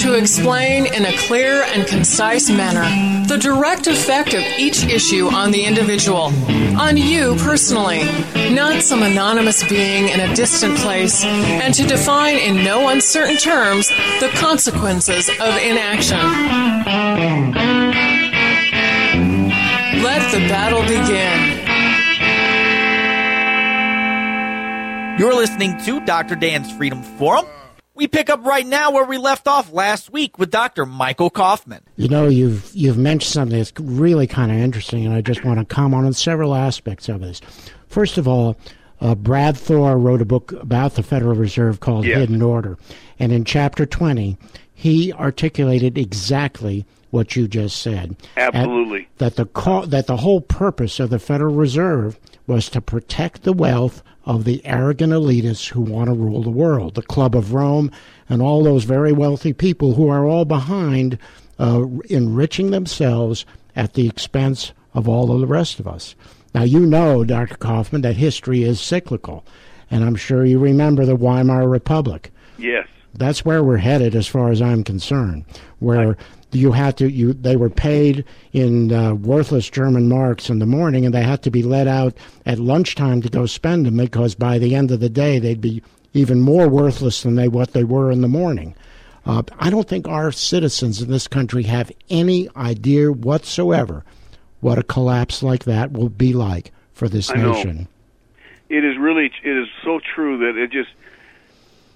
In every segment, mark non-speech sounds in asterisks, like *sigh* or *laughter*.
to explain in a clear and concise manner the direct effect of each issue on the individual, on you personally, not some anonymous being in a distant place, and to define in no uncertain terms the consequences of inaction. Let the battle begin. You're listening to Dr. Dan's Freedom Forum. We pick up right now where we left off last week with Dr. Michael Coffman. You know, you've you've mentioned something that's really kind of interesting, and I just want to comment on several aspects of this. First of all, uh, Brad Thor wrote a book about the Federal Reserve called Yeah. Hidden Order, and in chapter twenty, he articulated exactly what you just said. Absolutely. And that the co- that the whole purpose of the Federal Reserve was to protect the wealth of the arrogant elitists who want to rule the world, the Club of Rome, and all those very wealthy people who are all behind uh, enriching themselves at the expense of all of the rest of us. Now, you know, Dr. Coffman, that history is cyclical, and I'm sure you remember the Weimar Republic Yes. that's where we're headed as far as I'm concerned. Where you had to you they were paid in uh, worthless German marks in the morning, and they had to be let out at lunchtime to go spend them because by the end of the day they'd be even more worthless than they what they were in the morning. Uh, I don't think our citizens in this country have any idea whatsoever what a collapse like that will be like for this I know. nation. It is really it is so true that it just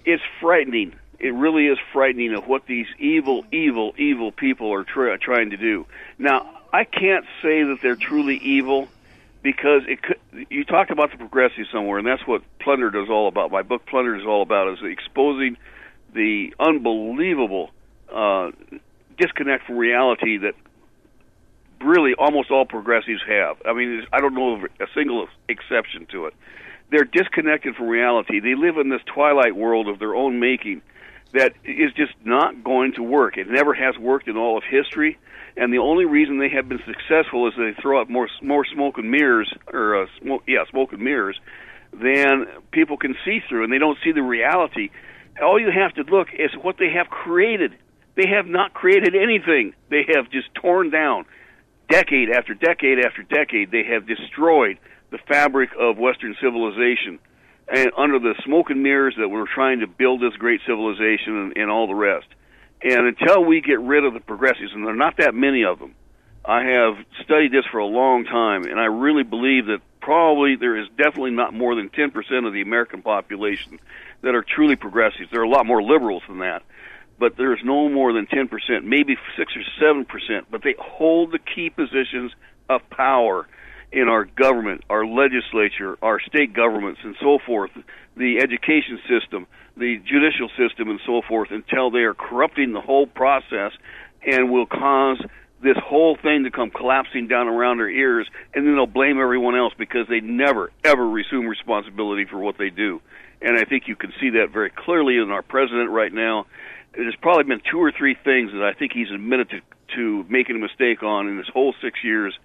it's frightening. It really is frightening of what these evil, evil, evil people are try, trying to do. Now, I can't say that they're truly evil because it could, you talked about the progressive somewhere, and that's what Plunder is all about. My book Plunder is all about is exposing the unbelievable uh, disconnect from reality that really almost all progressives have. I mean, I don't know of a single exception to it. They're disconnected from reality. They live in this twilight world of their own making that is just not going to work. It never has worked in all of history, and the only reason they have been successful is they throw up more more smoke and mirrors, or uh, smoke, yeah, smoke and mirrors, than people can see through, and they don't see the reality. All you have to look is what they have created. They have not created anything. They have just torn down decade after decade after decade, they have destroyed the fabric of Western civilization, and under the smoke and mirrors that we're trying to build this great civilization and, and all the rest. And until we get rid of the progressives, and there are not that many of them, I have studied this for a long time, and I really believe that probably there is definitely not more than 10% of the American population that are truly progressives. There are a lot more liberals than that but there's no more than 10%, maybe 6 or 7%, but they hold the key positions of power in our government, our legislature, our state governments, and so forth, the education system, the judicial system, and so forth, until they are corrupting the whole process and will cause this whole thing to come collapsing down around their ears, and then they'll blame everyone else because they never, ever resume responsibility for what they do. And I think you can see that very clearly in our president right now. There's probably been two or three things that I think he's admitted to, to making a mistake on in his whole six years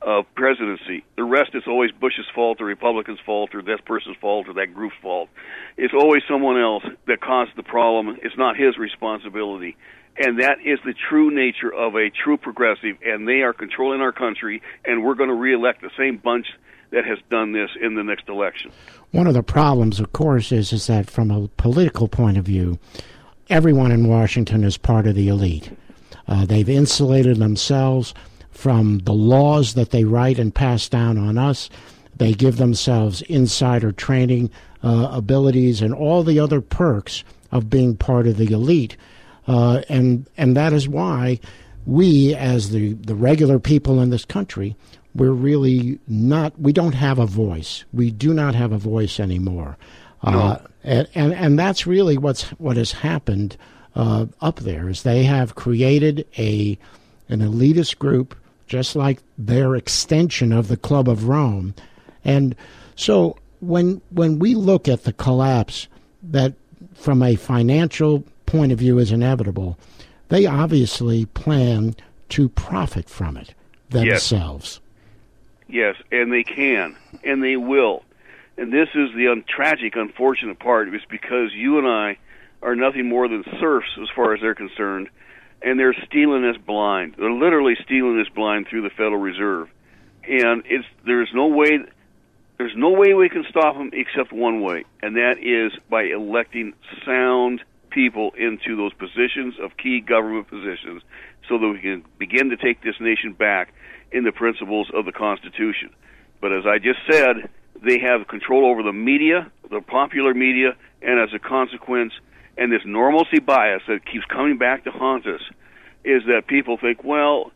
of presidency. The rest is always Bush's fault, or Republicans' fault, or this person's fault, or that group's fault. It's always someone else that caused the problem. It's not his responsibility. And that is the true nature of a true progressive, and they are controlling our country, and we're going to reelect the same bunch that has done this in the next election. One of the problems, of course, is is that from a political point of view, everyone in Washington is part of the elite. Uh, they've insulated themselves from the laws that they write and pass down on us. They give themselves insider trading uh, abilities and all the other perks of being part of the elite. Uh, and and that is why we, as the, the regular people in this country, we're really not. We don't have a voice. We do not have a voice anymore. Uh, no. Uh, and, and and that's really what's what has happened uh, up there is they have created a an elitist group just like their extension of the Club of Rome, and so when when we look at the collapse that from a financial point of view is inevitable, they obviously plan to profit from it themselves. Yes, yes and they can, and they will. And this is the un- tragic, unfortunate part, is because you and I are nothing more than serfs as far as they're concerned, and they're stealing us blind. They're literally stealing us blind through the Federal Reserve, and it's there's no way there's no way we can stop them except one way, and that is by electing sound people into those positions of key government positions so that we can begin to take this nation back in the principles of the Constitution. But as I just said, they have control over the media, the popular media, and as a consequence, and this normalcy bias that keeps coming back to haunt us, is that people think, well,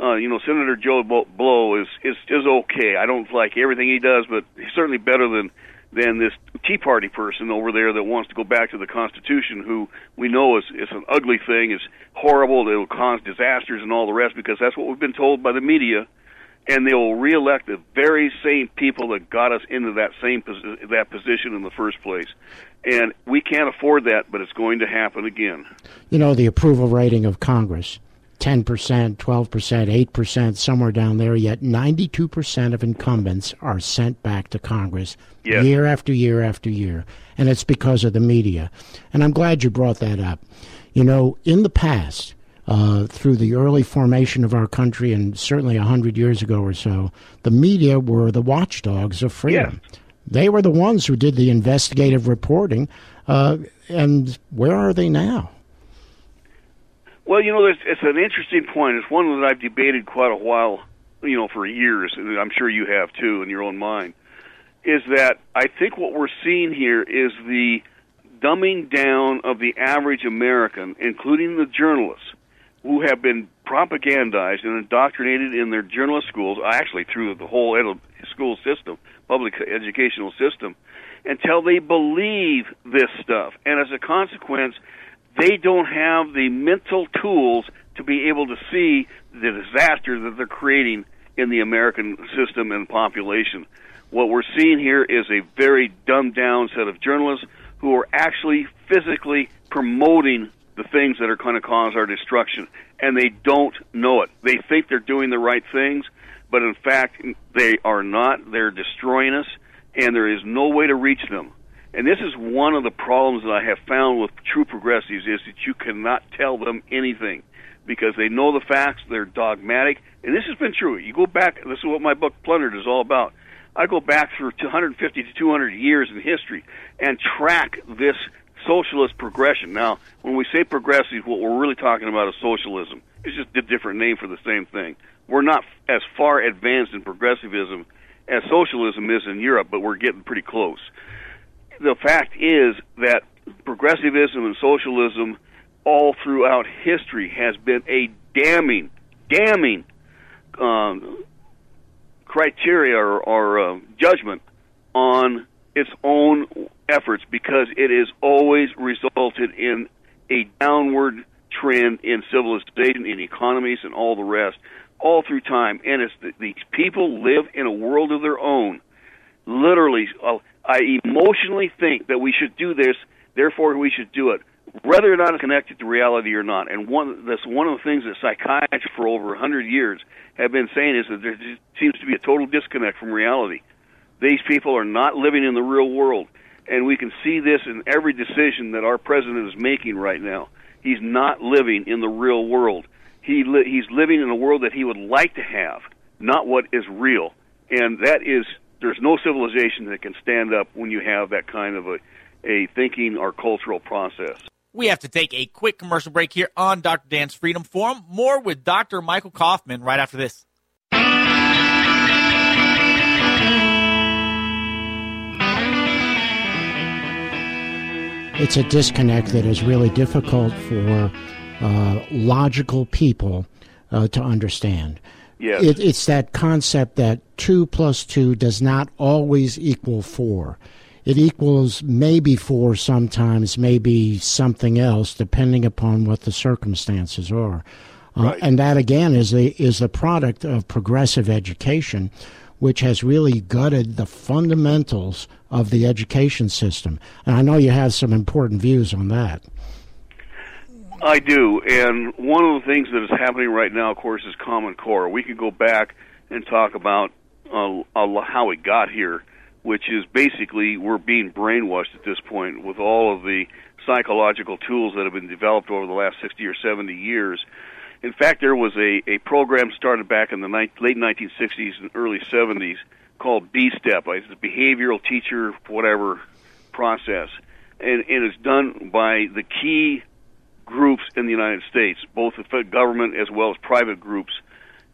uh, you know, Senator Joe Blow is is is okay. I don't like everything he does, but he's certainly better than than this Tea Party person over there that wants to go back to the Constitution, who we know is is an ugly thing, is horrible, will cause disasters and all the rest, because that's what we've been told by the media, and they will reelect the very same people that got us into that same that position in the first place, and we can't afford that, but it's going to happen again. You know, the approval rating of Congress 10%, 12%, 8%, somewhere down there, yet 92% of incumbents are sent back to Congress yes. year after year after year. And it's because of the media. And I'm glad you brought that up. You know, in the past, uh, through the early formation of our country, and certainly a hundred years ago or so, the media were the watchdogs of freedom. Yes. They were the ones who did the investigative reporting. Uh, and where are they now? Well, you know, it's, it's an interesting point. It's one that I've debated quite a while, you know, for years, and I'm sure you have too in your own mind. Is that I think what we're seeing here is the dumbing down of the average American, including the journalists, who have been propagandized and indoctrinated in their journalist schools, actually through the whole school system, public educational system, until they believe this stuff. And as a consequence, they don't have the mental tools to be able to see the disaster that they're creating in the American system and population. What we're seeing here is a very dumbed down set of journalists who are actually physically promoting the things that are going to cause our destruction, and they don't know it. They think they're doing the right things, but in fact, they are not. They're destroying us, and there is no way to reach them. And this is one of the problems that I have found with true progressives is that you cannot tell them anything because they know the facts, they're dogmatic, and this has been true. You go back, this is what my book Plundered is all about. I go back through 250 to 200 years in history and track this socialist progression. Now, when we say progressive, what we're really talking about is socialism. It's just a different name for the same thing. We're not as far advanced in progressivism as socialism is in Europe, but we're getting pretty close the fact is that progressivism and socialism all throughout history has been a damning, damning um, criteria or, or uh, judgment on its own efforts because it has always resulted in a downward trend in civilization, in economies, and all the rest, all through time. And it's the, these people live in a world of their own. Literally, uh, I emotionally think that we should do this, therefore we should do it, whether or not it's connected to reality or not. And one that's one of the things that psychiatrists for over a hundred years have been saying is that there seems to be a total disconnect from reality. These people are not living in the real world, and we can see this in every decision that our president is making right now. He's not living in the real world. He li- he's living in a world that he would like to have, not what is real. And that is there's no civilization that can stand up when you have that kind of a, a thinking or cultural process. We have to take a quick commercial break here on Dr. Dan's Freedom Forum. More with Dr. Michael Coffman right after this. It's a disconnect that is really difficult for uh, logical people uh, to understand Yes. It, it's that concept that two plus two does not always equal four. It equals maybe four sometimes, maybe something else, depending upon what the circumstances are. Uh, Right. And that again is a is a product of progressive education, which has really gutted the fundamentals of the education system. And I know you have some important views on that. I do, and one of the things that is happening right now, of course, is Common Core. We could go back and talk about uh, how we got here, which is basically we're being brainwashed at this point with all of the psychological tools that have been developed over the last 60 or 70 years. In fact, there was a, a program started back in the ni- late 1960s and early 70s called B Step. Uh, it's a behavioral teacher, whatever process. And and it is done by the key groups in the United States, both the fed- government as well as private groups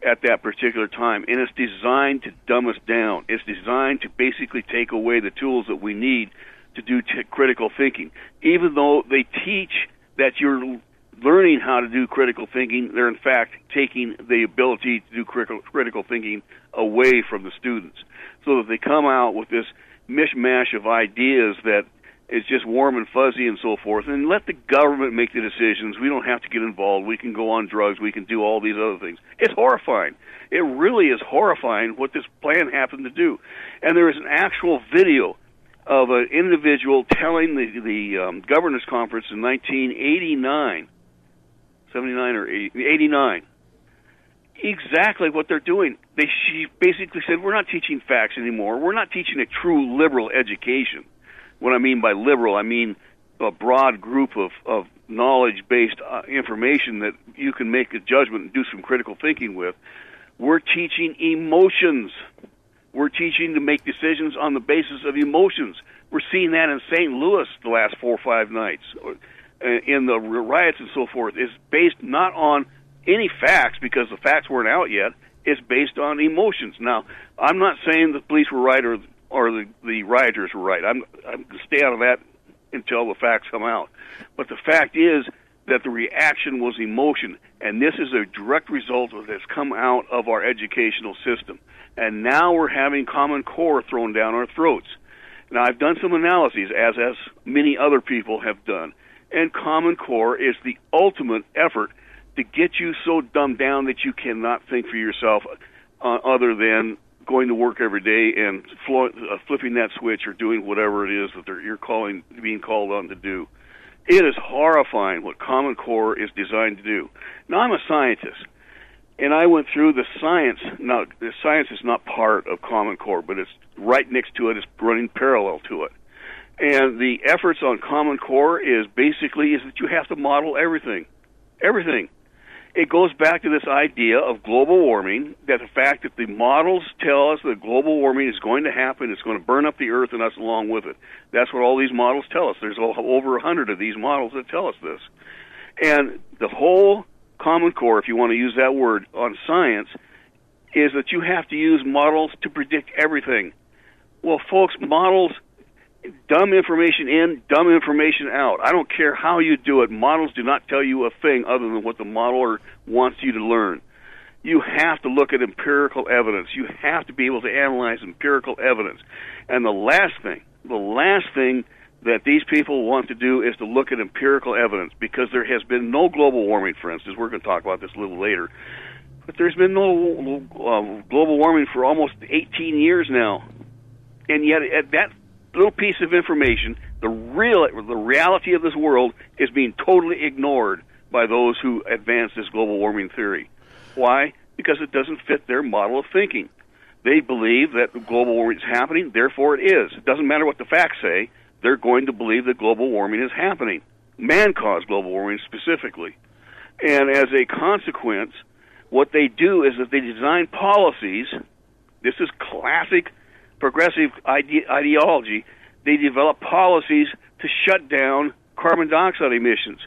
at that particular time. And it's designed to dumb us down. It's designed to basically take away the tools that we need to do t- critical thinking. Even though they teach that you're learning how to do critical thinking, they're in fact taking the ability to do critical, critical thinking away from the students. So that they come out with this mishmash of ideas that is just warm and fuzzy and so forth, and let the government make the decisions. We don't have to get involved. We can go on drugs. We can do all these other things. It's horrifying. It really is horrifying what this plan happened to do. And there is an actual video of an individual telling the the um, governors conference in 1989, 79 or 80, 89, exactly what they're doing. They she basically said, "We're not teaching facts anymore. We're not teaching a true liberal education." What I mean by liberal, I mean a broad group of of knowledge-based uh, information that you can make a judgment and do some critical thinking with. We're teaching emotions. We're teaching to make decisions on the basis of emotions. We're seeing that in St. Louis the last four or five nights, Uh, in the riots and so forth. Is based not on any facts because the facts weren't out yet. It's based on emotions. Now, I'm not saying the police were right or or the the rioters were right. I'm I'm gonna stay out of that until the facts come out. But the fact is that the reaction was emotion, and this is a direct result of that's come out of our educational system. And now we're having Common Core thrown down our throats. Now I've done some analyses, as as many other people have done, and Common Core is the ultimate effort to get you so dumbed down that you cannot think for yourself, uh, other than going to work every day and flo- uh, flipping that switch or doing whatever it is that they're, you're calling being called on to do. It is horrifying what Common Core is designed to do. Now I'm a scientist, and I went through the science. Now the science is not part of Common Core, but it's right next to it. It's running parallel to it. And the efforts on Common Core is basically is that you have to model everything, everything it goes back to this idea of global warming that the fact that the models tell us that global warming is going to happen, it's going to burn up the earth and us along with it. That's what all these models tell us. There's over a hundred of these models that tell us this. And the whole Common Core, if you want to use that word, on science, is that you have to use models to predict everything. Well, folks, models dumb information in, dumb information out. I don't care how you do it. Models do not tell you a thing other than what the modeler wants you to learn. You have to look at empirical evidence. You have to be able to analyze empirical evidence. And the last thing, the last thing that these people want to do is to look at empirical evidence because there has been no global warming, for instance. We're going to talk about this a little later. But there's been no uh, global warming for almost 18 years now. And yet, at that little piece of information, the real the reality of this world is being totally ignored by those who advance this global warming theory. Why? Because it doesn't fit their model of thinking. They believe that global warming is happening, therefore it is. It doesn't matter what the facts say, they're going to believe that global warming is happening. Man caused global warming specifically. And as a consequence, what they do is that they design policies. This is classic progressive ide- ideology, they develop policies to shut down carbon dioxide emissions.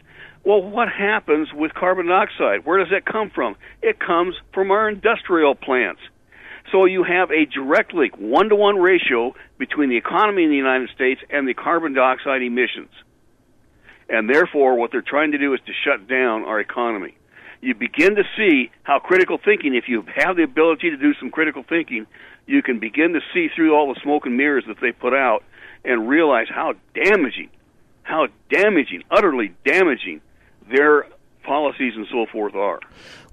Well, what happens with carbon dioxide? Where does that come from? It comes from our industrial plants. So you have a direct link, one to one ratio between the economy in the United States and the carbon dioxide emissions. And therefore, what they're trying to do is to shut down our economy. you begin to see how critical thinking, if you have the ability to do some critical thinking, you can begin to see through all the smoke and mirrors that they put out and realize how damaging, how damaging, utterly damaging their policies and so forth are.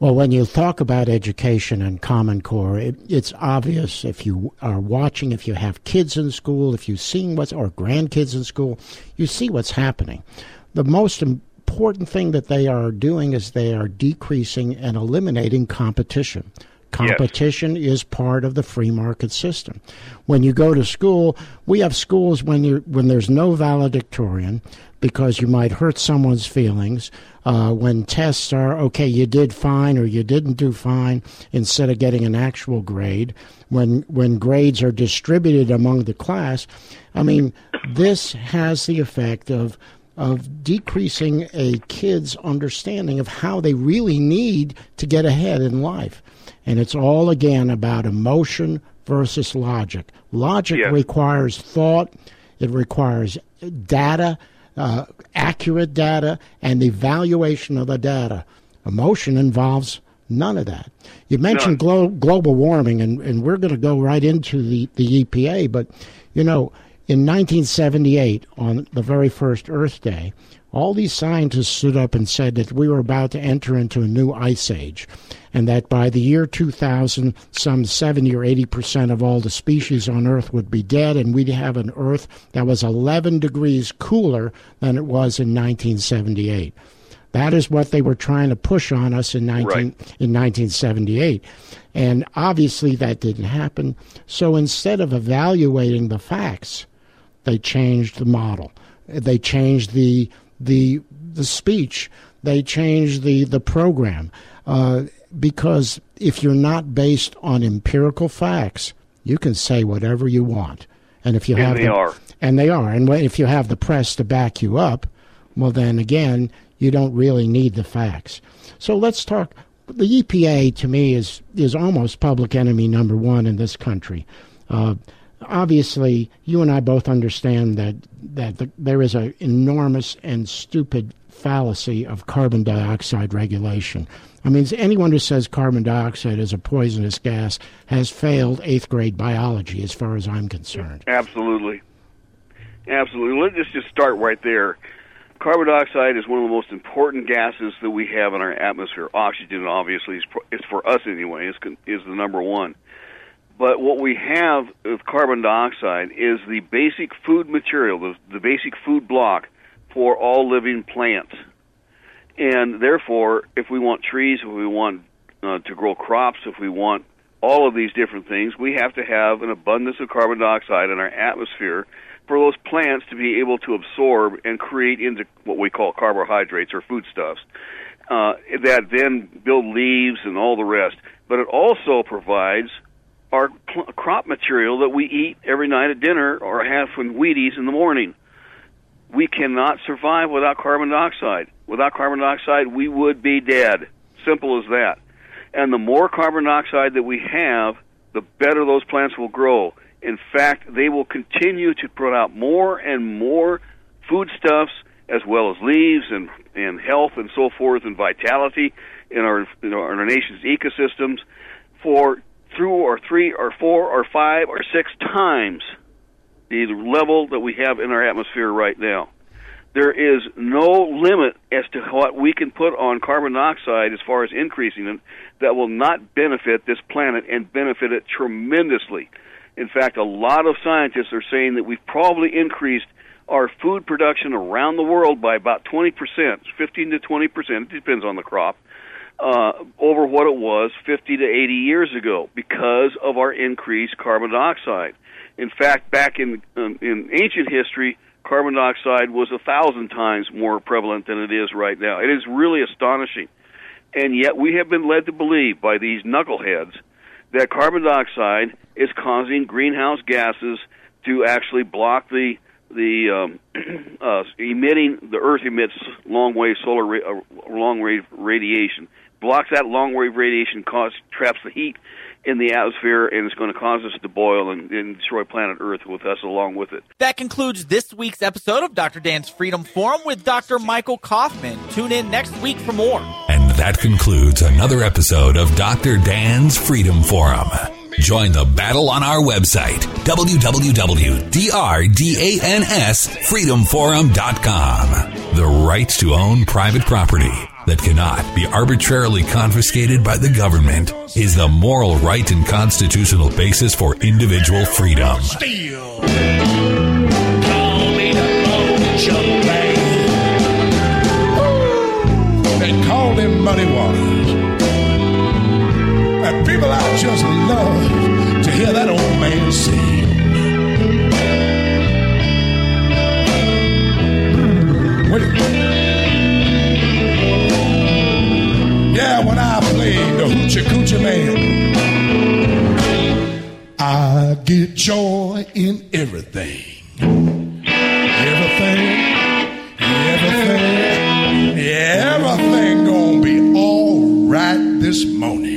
Well, when you talk about education and Common Core, it, it's obvious if you are watching, if you have kids in school, if you've seen what's, or grandkids in school, you see what's happening. The most important thing that they are doing is they are decreasing and eliminating competition. Competition yes. is part of the free market system. When you go to school, we have schools when you when there's no valedictorian because you might hurt someone's feelings. Uh, when tests are okay, you did fine or you didn't do fine, instead of getting an actual grade. When when grades are distributed among the class, I mean, this has the effect of of decreasing a kid's understanding of how they really need to get ahead in life. And it's all again about emotion versus logic. Logic yes. requires thought, it requires data, uh, accurate data, and the evaluation of the data. Emotion involves none of that. You mentioned glo- global warming, and, and we're going to go right into the, the EPA, but you know, in 1978, on the very first Earth Day, all these scientists stood up and said that we were about to enter into a new ice age, and that by the year 2000, some 70 or 80 percent of all the species on Earth would be dead, and we'd have an Earth that was 11 degrees cooler than it was in 1978. That is what they were trying to push on us in 19, right. in 1978. And obviously that didn't happen. So instead of evaluating the facts, they changed the model. They changed the the the speech. They changed the the program uh, because if you're not based on empirical facts, you can say whatever you want. And if you and have they the, are. and they are, and if you have the press to back you up, well, then again, you don't really need the facts. So let's talk. The EPA to me is is almost public enemy number one in this country. Uh, obviously, you and I both understand that that the, there is an enormous and stupid fallacy of carbon dioxide regulation. I mean, anyone who says carbon dioxide is a poisonous gas has failed eighth grade biology, as far as I'm concerned. Absolutely, absolutely. Let's just start right there. Carbon dioxide is one of the most important gases that we have in our atmosphere. Oxygen, obviously, is, is for us anyway, is, is the number one. But what we have with carbon dioxide is the basic food material, the, the basic food block for all living plants. And therefore, if we want trees, if we want uh, to grow crops, if we want all of these different things, we have to have an abundance of carbon dioxide in our atmosphere for those plants to be able to absorb and create into what we call carbohydrates or foodstuffs uh, that then build leaves and all the rest. But it also provides our crop material that we eat every night at dinner or have from Wheaties in the morning. We cannot survive without carbon dioxide. Without carbon dioxide, we would be dead. Simple as that. And the more carbon dioxide that we have, the better those plants will grow. In fact, they will continue to put out more and more foodstuffs as well as leaves and, and health and so forth and vitality in our, in our nation's ecosystems for through or three or four or five or six times the level that we have in our atmosphere right now. There is no limit as to what we can put on carbon dioxide as far as increasing it that will not benefit this planet and benefit it tremendously. In fact, a lot of scientists are saying that we've probably increased our food production around the world by about 20%, 15 to 20%, it depends on the crop, uh, over what it was 50 to 80 years ago because of our increased carbon dioxide. In fact, back in um, in ancient history, carbon dioxide was a thousand times more prevalent than it is right now. It is really astonishing, and yet we have been led to believe by these knuckleheads that carbon dioxide is causing greenhouse gases to actually block the the um, *clears throat* uh, emitting the Earth emits long wave solar ra- uh, long wave radiation blocks that long wave radiation, cause, traps the heat in the atmosphere, and it's going to cause us to boil and, and, destroy planet Earth with us along with it. That concludes this week's episode of Dr. Dan's Freedom Forum with Dr. Michael Coffman. Tune in next week for more. And That concludes another episode of Dr. Dan's Freedom Forum. Join the battle on our website, www.drdansfreedomforum.com. The right to own private property that cannot be arbitrarily confiscated by the government is the moral right and constitutional basis for individual freedom. They call them muddy waters. And people I just love to hear that old man sing. Wait. when I played the Hoochie Coochie Man. I get joy in everything. Everything, everything, everything gonna be all right this morning.